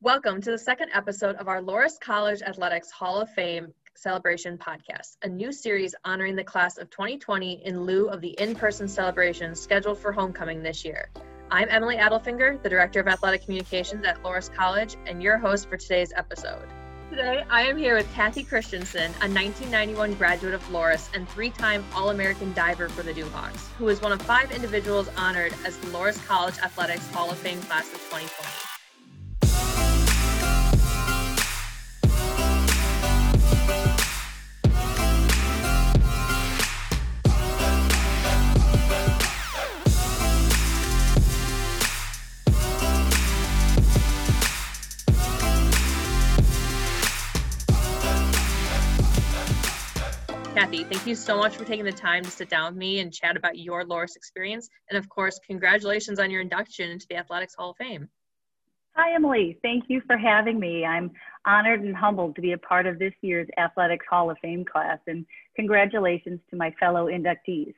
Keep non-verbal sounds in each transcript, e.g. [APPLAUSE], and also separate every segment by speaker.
Speaker 1: Welcome to the second episode of our Loras College Athletics Hall of Fame Celebration podcast, a new series honoring the class of 2020 in lieu of the in person celebration scheduled for homecoming this year. I'm Emily Adelfinger, the Director of Athletic Communications at Loras College, and your host for today's episode. Today, I am here with Kathy Christensen, a 1991 graduate of Loras and three time All American diver for the Duhawks, who is one of five individuals honored as the Loras College Athletics Hall of Fame class of 2020. Kathy, thank you so much for taking the time to sit down with me and chat about your Loras experience. And of course, congratulations on your induction into the Athletics Hall of Fame.
Speaker 2: Hi, Emily. Thank you for having me. I'm honored and humbled to be a part of this year's Athletics Hall of Fame class, and congratulations to my fellow inductees.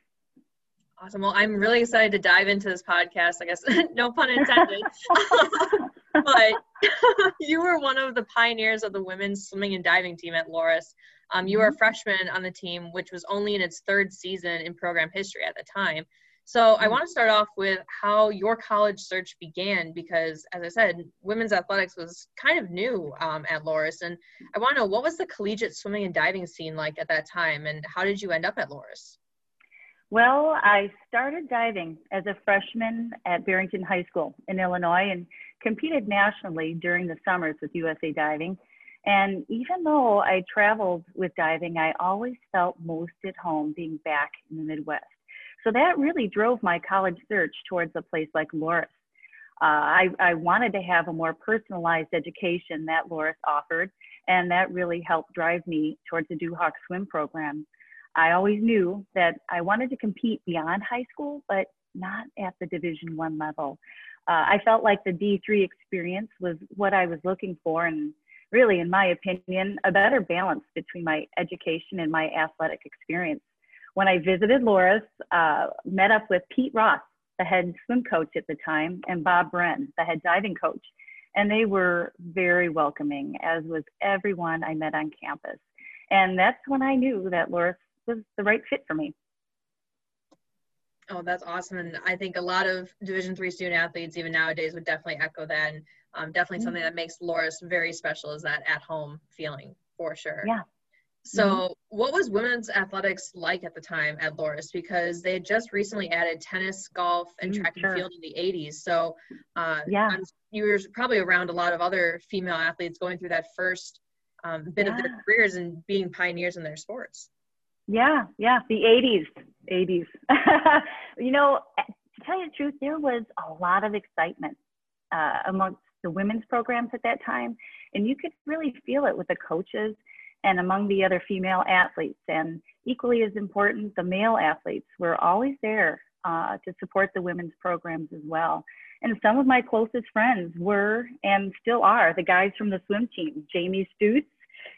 Speaker 1: Awesome. Well, I'm really excited to dive into this podcast. I guess [LAUGHS] no pun intended. [LAUGHS] but [LAUGHS] you were one of the pioneers of the women's swimming and diving team at Loras. Um, you were a mm-hmm. freshman on the team, which was only in its third season in program history at the time. So I mm-hmm. want to start off with how your college search began because, as I said, women's athletics was kind of new um, at Loras. And I want to know what was the collegiate swimming and diving scene like at that time, and how did you end up at Loras?
Speaker 2: Well, I started diving as a freshman at Barrington High School in Illinois and competed nationally during the summers with USA Diving. And even though I traveled with diving, I always felt most at home being back in the Midwest. So that really drove my college search towards a place like Loras. Uh, I, I wanted to have a more personalized education that Loras offered, and that really helped drive me towards the Duhawk swim program. I always knew that I wanted to compete beyond high school, but not at the Division One level. Uh, I felt like the D3 experience was what I was looking for, and really, in my opinion, a better balance between my education and my athletic experience. When I visited Loras, uh, met up with Pete Ross, the head swim coach at the time, and Bob Bren, the head diving coach. And they were very welcoming, as was everyone I met on campus. And that's when I knew that Loras was the right fit for me.
Speaker 1: Oh, that's awesome. And I think a lot of Division three student athletes, even nowadays, would definitely echo that. And um, definitely mm-hmm. something that makes Loras very special is that at home feeling for sure.
Speaker 2: Yeah.
Speaker 1: So, mm-hmm. what was women's athletics like at the time at Loras? Because they had just recently added tennis, golf, and mm, track and field in the 80s. So, uh,
Speaker 2: yeah,
Speaker 1: you were probably around a lot of other female athletes going through that first um, bit yeah. of their careers and being pioneers in their sports.
Speaker 2: Yeah, yeah, the 80s, 80s. [LAUGHS] you know, to tell you the truth, there was a lot of excitement uh, amongst the women's programs at that time, and you could really feel it with the coaches and among the other female athletes. And equally as important, the male athletes were always there uh, to support the women's programs as well. And some of my closest friends were and still are the guys from the swim team, Jamie Stutz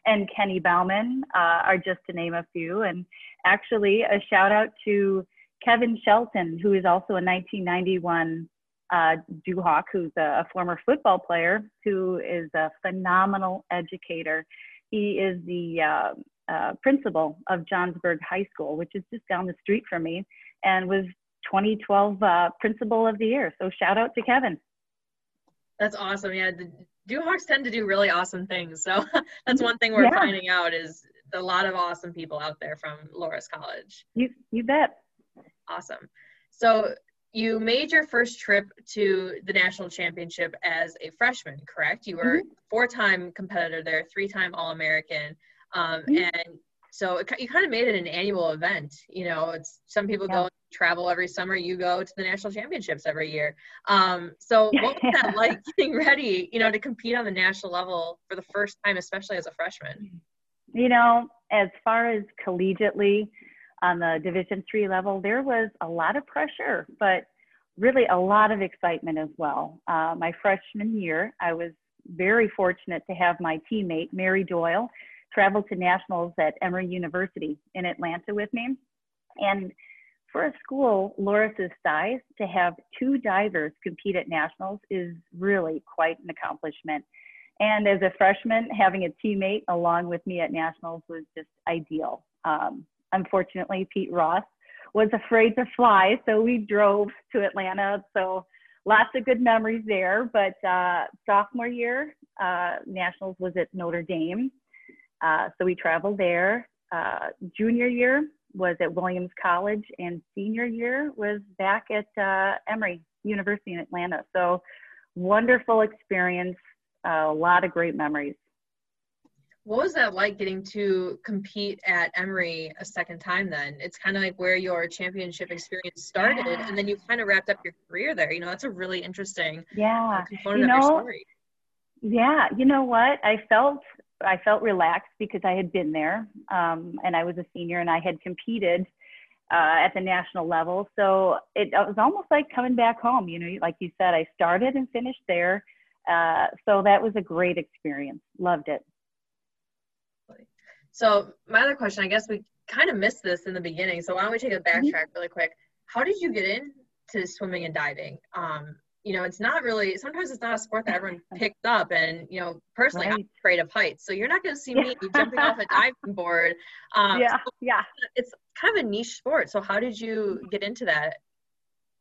Speaker 2: and Kenny Bauman uh, are just to name a few. And actually, a shout out to Kevin Shelton, who is also a 1991 uh, Duhawk, who's a, a, former football player, who is a phenomenal educator. He is the uh, uh, principal of Johnsburg High School, which is just down the street from me, and was 2012 uh, Principal of the Year. So shout out to Kevin.
Speaker 1: That's awesome. Yeah, the Duhawks tend to do really awesome things. So [LAUGHS] that's one thing we're yeah. finding out is a lot of awesome people out there from Loras College.
Speaker 2: You you bet.
Speaker 1: Awesome. So you made your first trip to the national championship as a freshman, correct? You were mm-hmm. four-time competitor there, three-time All-American, um, mm-hmm. and so it, you kind of made it an annual event. You know, it's some people yeah. go travel every summer. You go to the national championships every year. Um, so [LAUGHS] what was that like getting ready? You know, to compete on the national level for the first time, especially as a freshman.
Speaker 2: You know, as far as collegiately on the Division three level, there was a lot of pressure, but really a lot of excitement as well. Uh, my freshman year, I was very fortunate to have my teammate Mary Doyle travel to nationals at Emory University in Atlanta with me. And for a school Loras's size, to have two divers compete at nationals is really quite an accomplishment. And as a freshman, having a teammate along with me at nationals was just ideal. Um, unfortunately, Pete Ross was afraid to fly, so we drove to Atlanta. So lots of good memories there. But uh, sophomore year, uh, nationals was at Notre Dame, uh, so we traveled there. Uh, junior year was at Williams College, and senior year was back at uh, Emory University in Atlanta. So wonderful experience, a lot of great memories.
Speaker 1: What was that like getting to compete at Emory a second time then? It's kind of like where your championship experience started yeah. and then you kind of wrapped up your career there. You know, that's a really interesting
Speaker 2: yeah.
Speaker 1: component you know, of your story.
Speaker 2: Yeah, you know what? I felt I felt relaxed because I had been there um, and I was a senior and I had competed uh, at the national level. So it, it, was almost like coming back home. You know, like you said, I started and finished there. Uh, so that was a great experience. Loved it.
Speaker 1: So my other question, I guess we kind of missed this in the beginning. So why don't we take a mm-hmm. backtrack really quick? How did you get into swimming and diving? Um, you know, it's not really, sometimes it's not a sport that everyone picks up. And, you know, personally, right. I'm afraid of heights. So you're not going to see me jumping off a [LAUGHS] diving board.
Speaker 2: Um, yeah. So
Speaker 1: yeah. It's kind of a niche sport. So how did you get into that?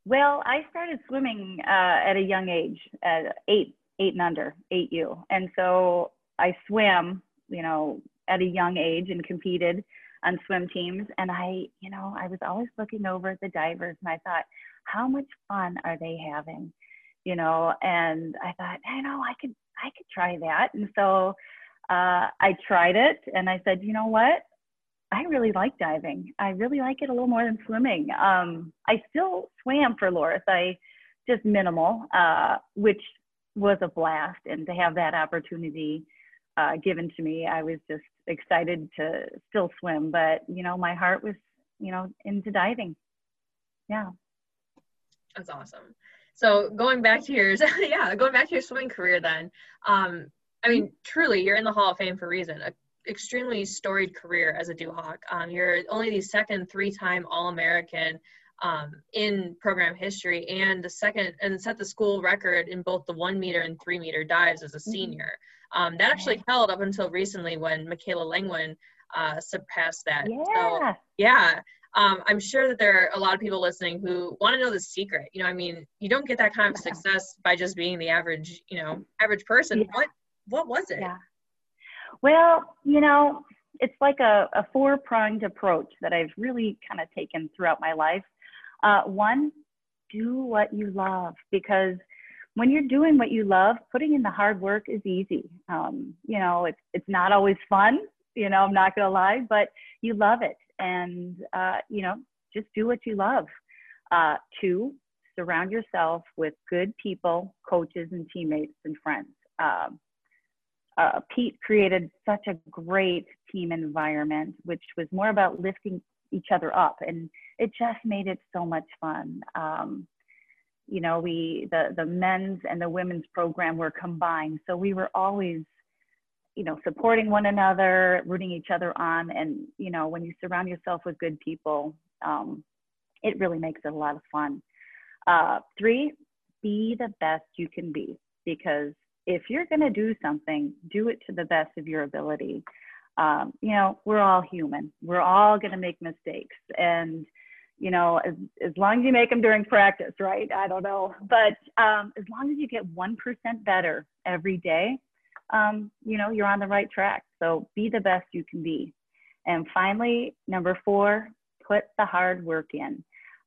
Speaker 2: Well, I started swimming uh, at a young age, at eight, eight and under, eight U. And so I swam, you know, at a young age and competed on swim teams. And I, you know, I was always looking over at the divers and I thought, how much fun are they having? You know, and I thought, you know I could, I could try that. And so uh, I tried it and I said, you know what? I really like diving. I really like it a little more than swimming. Um, I still swam for Loras. I just minimal, uh, which was a blast. And to have that opportunity uh, given to me, I was just excited to still swim. But, you know, my heart was, you know, into diving. Yeah.
Speaker 1: That's awesome. So going back to your [LAUGHS] yeah, going back to your swimming career then. Um, I mean, truly, you're in the Hall of Fame for a reason. A extremely storied career as a Duhawk. Um, you're only the second three-time All-American um, in program history, and the second and set the school record in both the one meter and three meter dives as a mm-hmm. senior. Um, that actually held up until recently when Michaela Langwin uh, surpassed that.
Speaker 2: Yeah.
Speaker 1: So, yeah um, I'm sure that there are a lot of people listening who want to know the secret. You know, I mean, you don't get that kind of success by just being the average, you know, average person. Yeah. What what was it?
Speaker 2: Yeah. Well, you know, it's like a, a four pronged approach that I've really kind of taken throughout my life. Uh, one, do what you love because when you're doing what you love, putting in the hard work is easy. Um, you know, it's it's not always fun. You know, I'm not gonna lie, but you love it and uh, you know just do what you love. Uh, two surround yourself with good people coaches and teammates and friends. Um, uh, pete created such a great team environment which was more about lifting each other up and it just made it so much fun. Um, you know we the the men's and the women's program were combined so we were always you know, supporting one another, rooting each other on. And, you know, when you surround yourself with good people, um, it really makes it a lot of fun. Uh, three, be the best you can be because if you're going to do something, do it to the best of your ability. Um, you know, we're all human. We're all going to make mistakes. And, you know, as, as long as you make them during practice, right? I don't know. But um, as long as you get 1% better every day, um, you know, you're on the right track. So be the best you can be. And finally, number four, put the hard work in,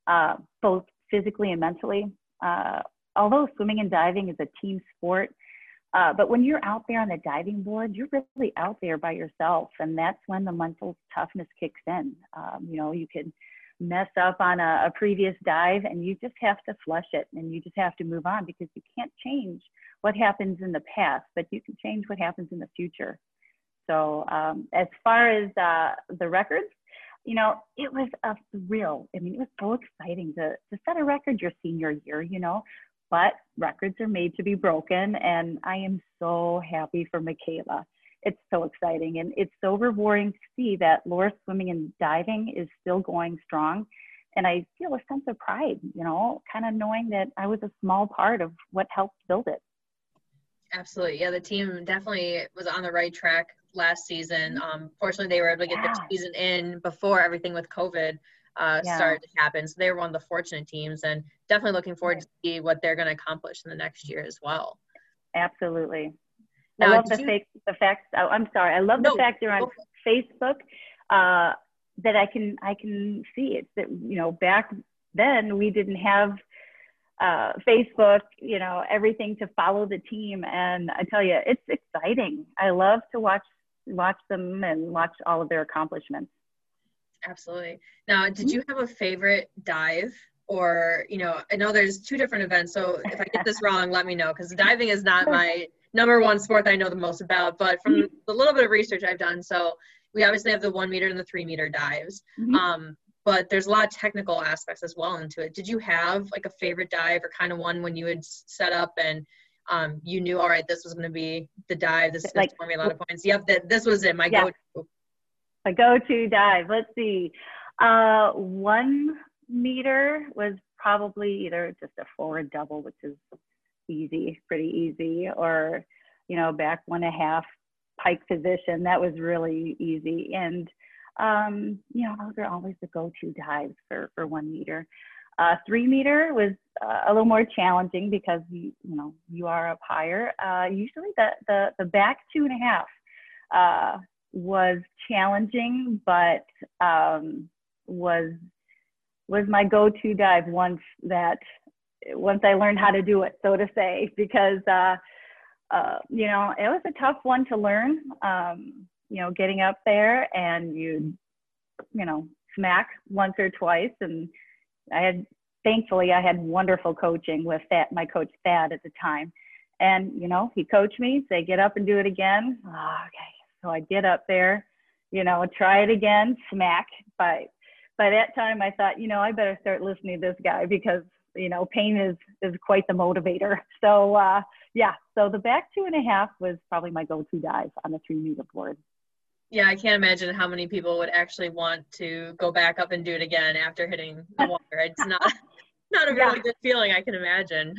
Speaker 2: uh, both physically and mentally. Uh, although swimming and diving is a team sport, uh, but when you're out there on the diving board, you're really out there by yourself, and that's when the mental toughness kicks in. Um, you know, you could mess up on a, a previous dive, and you just have to flush it, and you just have to move on because you can't change what happens in the past, but you can change what happens in the future. So um, as far as uh, the records, you know, it was a thrill. I mean, it was so exciting to, to set a record your senior year, you know, but records are made to be broken. And I am so happy for Michaela. It's so exciting. And it's so rewarding to see that Loras swimming and diving is still going strong. And I feel a sense of pride, you know, kind of knowing that I was a small part of what helped build it
Speaker 1: Absolutely. Yeah, the team definitely was on the right track last season. Um, fortunately, they were able to get yeah. the season in before everything with COVID uh, yeah. started to happen. So they were one of the fortunate teams, and definitely looking forward right. to see what they're going to accomplish in the next year as well.
Speaker 2: Absolutely. Now, I love the, you... fake, the fact. Oh, I'm sorry. I love no, the fact they're on Facebook. Uh, that I can I can see it. That you know back then we didn't have uh, Facebook, you know, everything to follow the team. And I tell you, it's exciting. I love to watch watch them and watch all of their accomplishments.
Speaker 1: Absolutely. Now, did you have a favorite dive? Or, you know, I know there's two different events. So if I get this wrong, let me know because diving is not [LAUGHS] my number one sport that I know the most about. But from the little bit of research I've done, so we obviously have the one meter and the three meter dives. Mm-hmm. Um, but there's a lot of technical aspects as well into it. Did you have like a favorite dive or kind of one when you had set up and um, you knew, all right, this was going to be the dive. This is like, for me a lot of points. Yep, that this was it. My yeah. go-to.
Speaker 2: My go-to dive. Let's see. Uh, one meter was probably either just a forward double, which is easy, pretty easy, or you know, back one and a half pike position. That was really easy. And um, you know, those are always the go-to dives for, for one meter. Uh, three meter was uh, a little more challenging because you, you know, you are up higher. Uh, usually the, the, the back two and a half uh, was challenging, but um, was, was my go-to dive once that, once I learned how to do it, so to say, [LAUGHS] because, uh, uh, you know, it was a tough one to learn. Um, you know, getting up there and you, you know, smack once or twice. And I had, thankfully, I had wonderful coaching with that, my coach Thad at the time. And, you know, he coached me, say, get up and do it again. Oh, okay. So I get up there, you know, try it again, smack. But by that time, I thought, you know, I better start listening to this guy because, you know, pain is, is quite the motivator. [LAUGHS] So, uh, yeah, so the back two and a half was probably my go to dive on the three meter board
Speaker 1: yeah, I can't imagine how many people would actually want to go back up and do it again after hitting the [LAUGHS] water. It's not [LAUGHS] not a really yeah. good feeling, I can imagine.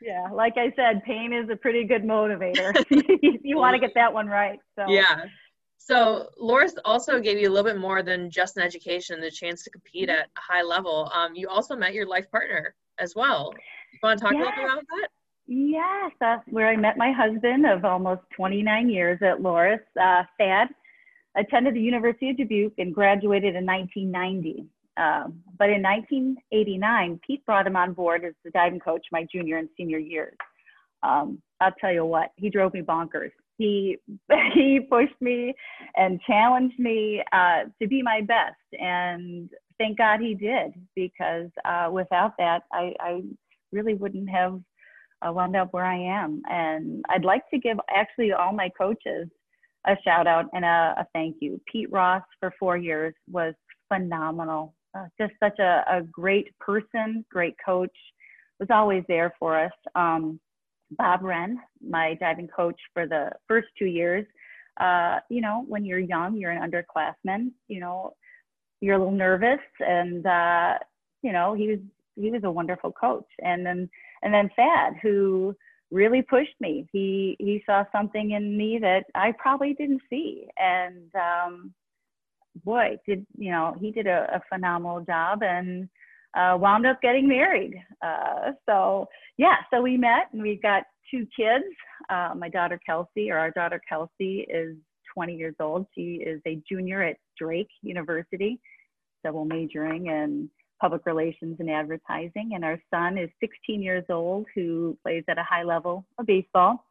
Speaker 2: yeah, like I said, pain is a pretty good motivator. you want to get that one right. So
Speaker 1: yeah. So Loras also gave you a little bit more than just an education, the chance to compete at a high level. Um, you also met your life partner as well. You want to talk yes. a little bit about that?
Speaker 2: Yes, that's where I met my husband of almost 29 years at Loras. uh, Thad attended the University of Dubuque and graduated in 1990. Um, but in 1989, Pete brought him on board as the diving coach my junior and senior years. Um, I'll tell you what, he drove me bonkers. He [LAUGHS] he pushed me and challenged me uh, to be my best, and thank God he did because uh, without that, I, I really wouldn't have uh, wound up where I am. And I'd like to give actually all my coaches a shout out and a, a, thank you. Pete Ross for four years was phenomenal. Uh, just such a, a, great person, great coach, was always there for us. Um, Bob Wren, my diving coach for the first two years. Uh, you know, when you're young, you're an underclassman. You know, you're a little nervous, and uh, you know he was he was a wonderful coach. And then and then Thad, who really pushed me. He he saw something in me that I probably didn't see, and um, boy, did you know he did a, a phenomenal job and uh, wound up getting married. Uh, so yeah, so we met and we've got two kids. Uh, my daughter Kelsey, or our daughter Kelsey, is 20 years old. She is a junior at Drake University, double majoring in public relations and advertising. And our son is 16 years old who plays at a high level of baseball.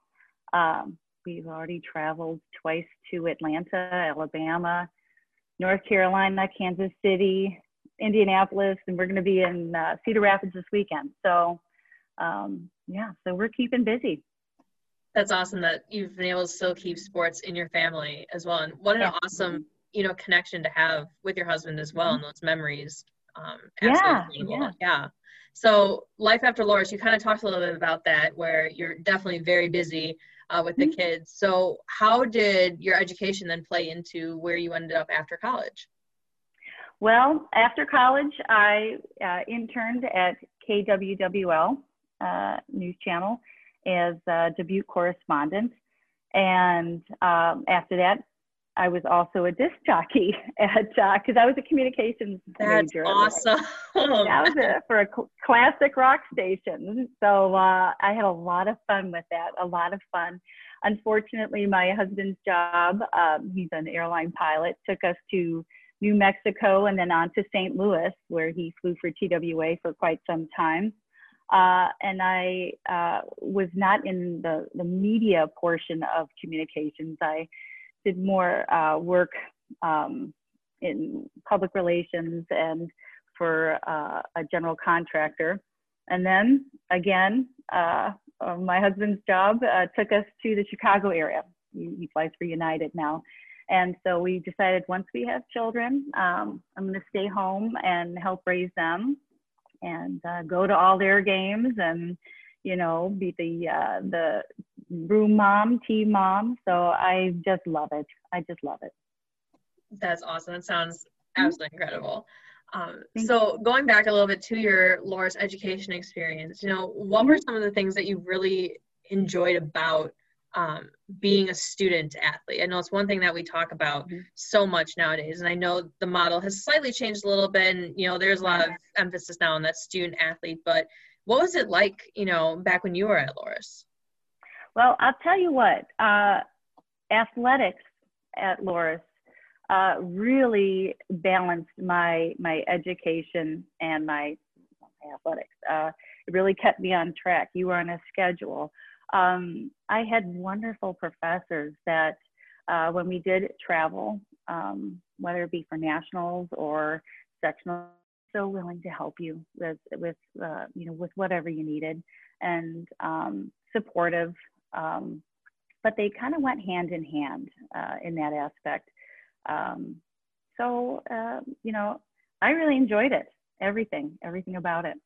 Speaker 2: Um, we've already traveled twice to Atlanta, Alabama, North Carolina, Kansas City, Indianapolis, and we're going to be in uh, Cedar Rapids this weekend. So, um, yeah, so we're keeping busy.
Speaker 1: That's awesome that you've been able to still keep sports in your family as well. And what an yeah. awesome, you know, connection to have with your husband as well mm-hmm. and those memories um,
Speaker 2: yeah, yeah.
Speaker 1: yeah. So life after Loras, you kind of talked a little bit about that, where you're definitely very busy uh, with the mm-hmm. kids. So how did your education then play into where you ended up after college?
Speaker 2: Well, after college, I uh, interned at KWWL uh, News Channel, as a Dubuque correspondent. And um, after that, I was also a disc jockey [LAUGHS] at because uh, I was a communications
Speaker 1: That's
Speaker 2: major.
Speaker 1: awesome.
Speaker 2: that was it for a cl- classic rock station. So uh, I had a lot of fun with that. A lot of fun. Unfortunately, my husband's job, um, he's an airline pilot, took us to New Mexico and then on to St. Louis, where he flew for TWA for quite some time. Uh, and I uh, was not in the, the media portion of communications. I did more uh, work um, in public relations and for uh, a general contractor. And then again, uh, uh, my husband's job took us to the Chicago area. He, he, flies for United now. And so we decided once we have children, um, I'm going to stay home and help raise them and uh, go to all their games and you know be the uh, the room mom team mom. So i just love it. I just love it.
Speaker 1: That's awesome. That sounds mm-hmm. absolutely incredible. Um, so going back a little bit to your Loras education experience you know what were mm-hmm. some of the things that you really enjoyed about um, being a student athlete. I know it's one thing that we talk about mm-hmm. so much nowadays, and I know the model has slightly changed a little bit, and you know there's a lot of emphasis now on that student athlete. But what was it like, you know, back when you were at Loras?
Speaker 2: Well, I'll tell you what, uh, athletics at Loras uh, really balanced my my education and my, my athletics. Uh, it really kept me on track. You were on a schedule um, I had wonderful professors that uh, when we did travel, um, whether it be for nationals or sectional, so willing to help you with with uh, you know with whatever you needed and um, supportive. Um, but they kind of went hand in hand uh, in that aspect. Um, so uh, you know, I really enjoyed it. Everything, everything about it.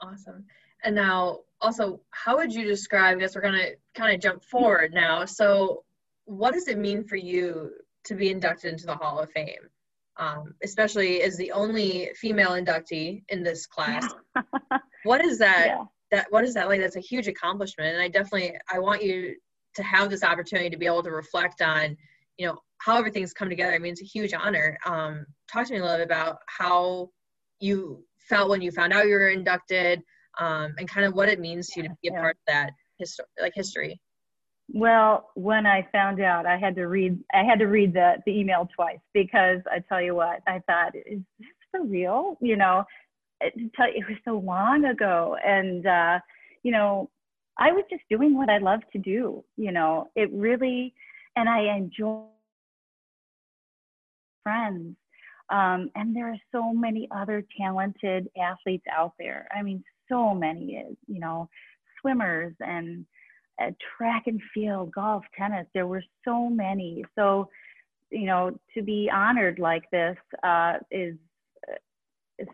Speaker 1: Awesome. And now, also, how would you describe? I guess we're gonna kind of jump forward now. So, what does it mean for you to be inducted into the Hall of Fame? Um, especially as the only female inductee in this class. [LAUGHS] what is that? Yeah. That what is that like? That's a huge accomplishment, and I definitely I want you to have this opportunity to be able to reflect on, you know, how everything's come together. I mean, it's a huge honor. Um, talk to me a little bit about how you felt when you found out you were inducted, um, and kind of what it means to you to be a yeah. part of that history, like history.
Speaker 2: Well, when I found out, I had to read. I had to read the the email twice because I tell you what, I thought, is this for real? You know, it, it was so long ago, and uh, you know, I was just doing what I love to do. You know, it really, and I enjoy friends. Um, and there are so many other talented athletes out there. I mean, so many, you know, swimmers and uh, track and field, golf, tennis. There were so many. So, you know, to be honored like this uh, is uh,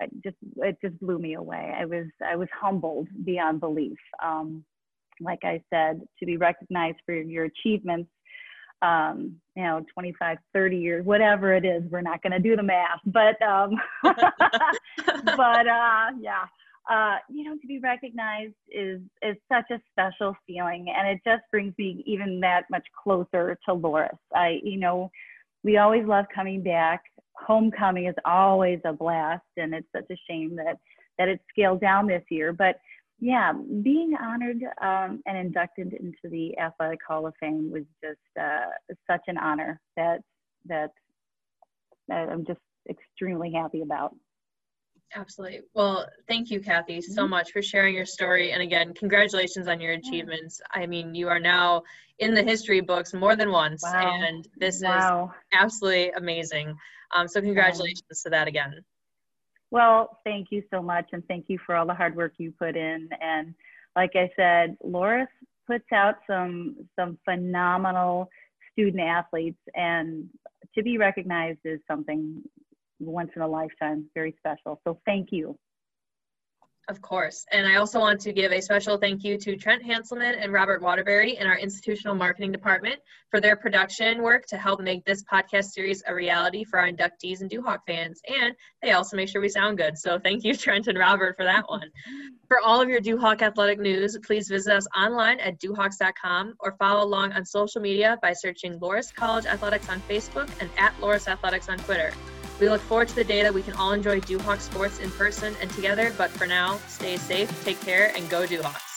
Speaker 2: uh, just it just blew me away. I was I was humbled beyond belief. Um, like I said, to be recognized for your achievements, um, you know, 25, 30 years, whatever it is, we're not going to do the math, but um, [LAUGHS] but uh, yeah, uh, you know, to be recognized is is such a special feeling, and it just brings me even that much closer to Loras I, you know, we always love coming back. Homecoming is always a blast, and it's such a shame that that it's scaled down this year. But yeah, being honored um, and inducted into the Athletic Hall of Fame was just uh, such an honor that that that I'm just extremely happy about.
Speaker 1: Absolutely. Well, thank you, Kathy, so mm-hmm. much for sharing your story. And again, congratulations on your achievements. I mean, you are now in the history books more than once, wow. and this wow. is absolutely amazing. Um, so, congratulations wow. to that again.
Speaker 2: Well, thank you so much, and thank you for all the hard work you put in. And like I said, Loras puts out some some phenomenal student athletes, and to be recognized is something once in a lifetime, very special. So thank you.
Speaker 1: Of course. And I also want to give a special thank you to Trent Hanselman and Robert Waterbury in our institutional marketing department for their production work to help make this podcast series a reality for our inductees and Duhawk fans. And they also make sure we sound good. So thank you, [LAUGHS] Trent and Robert, for that one. For all of your Duhawk athletic news, please visit us online at duhawks.com or follow along on social media by searching Loras College Athletics on Facebook and at Loras Athletics on Twitter. We look forward to the day that we can all enjoy Duhawk sports in person and together, but for now, stay safe, take care, and go Duhawks.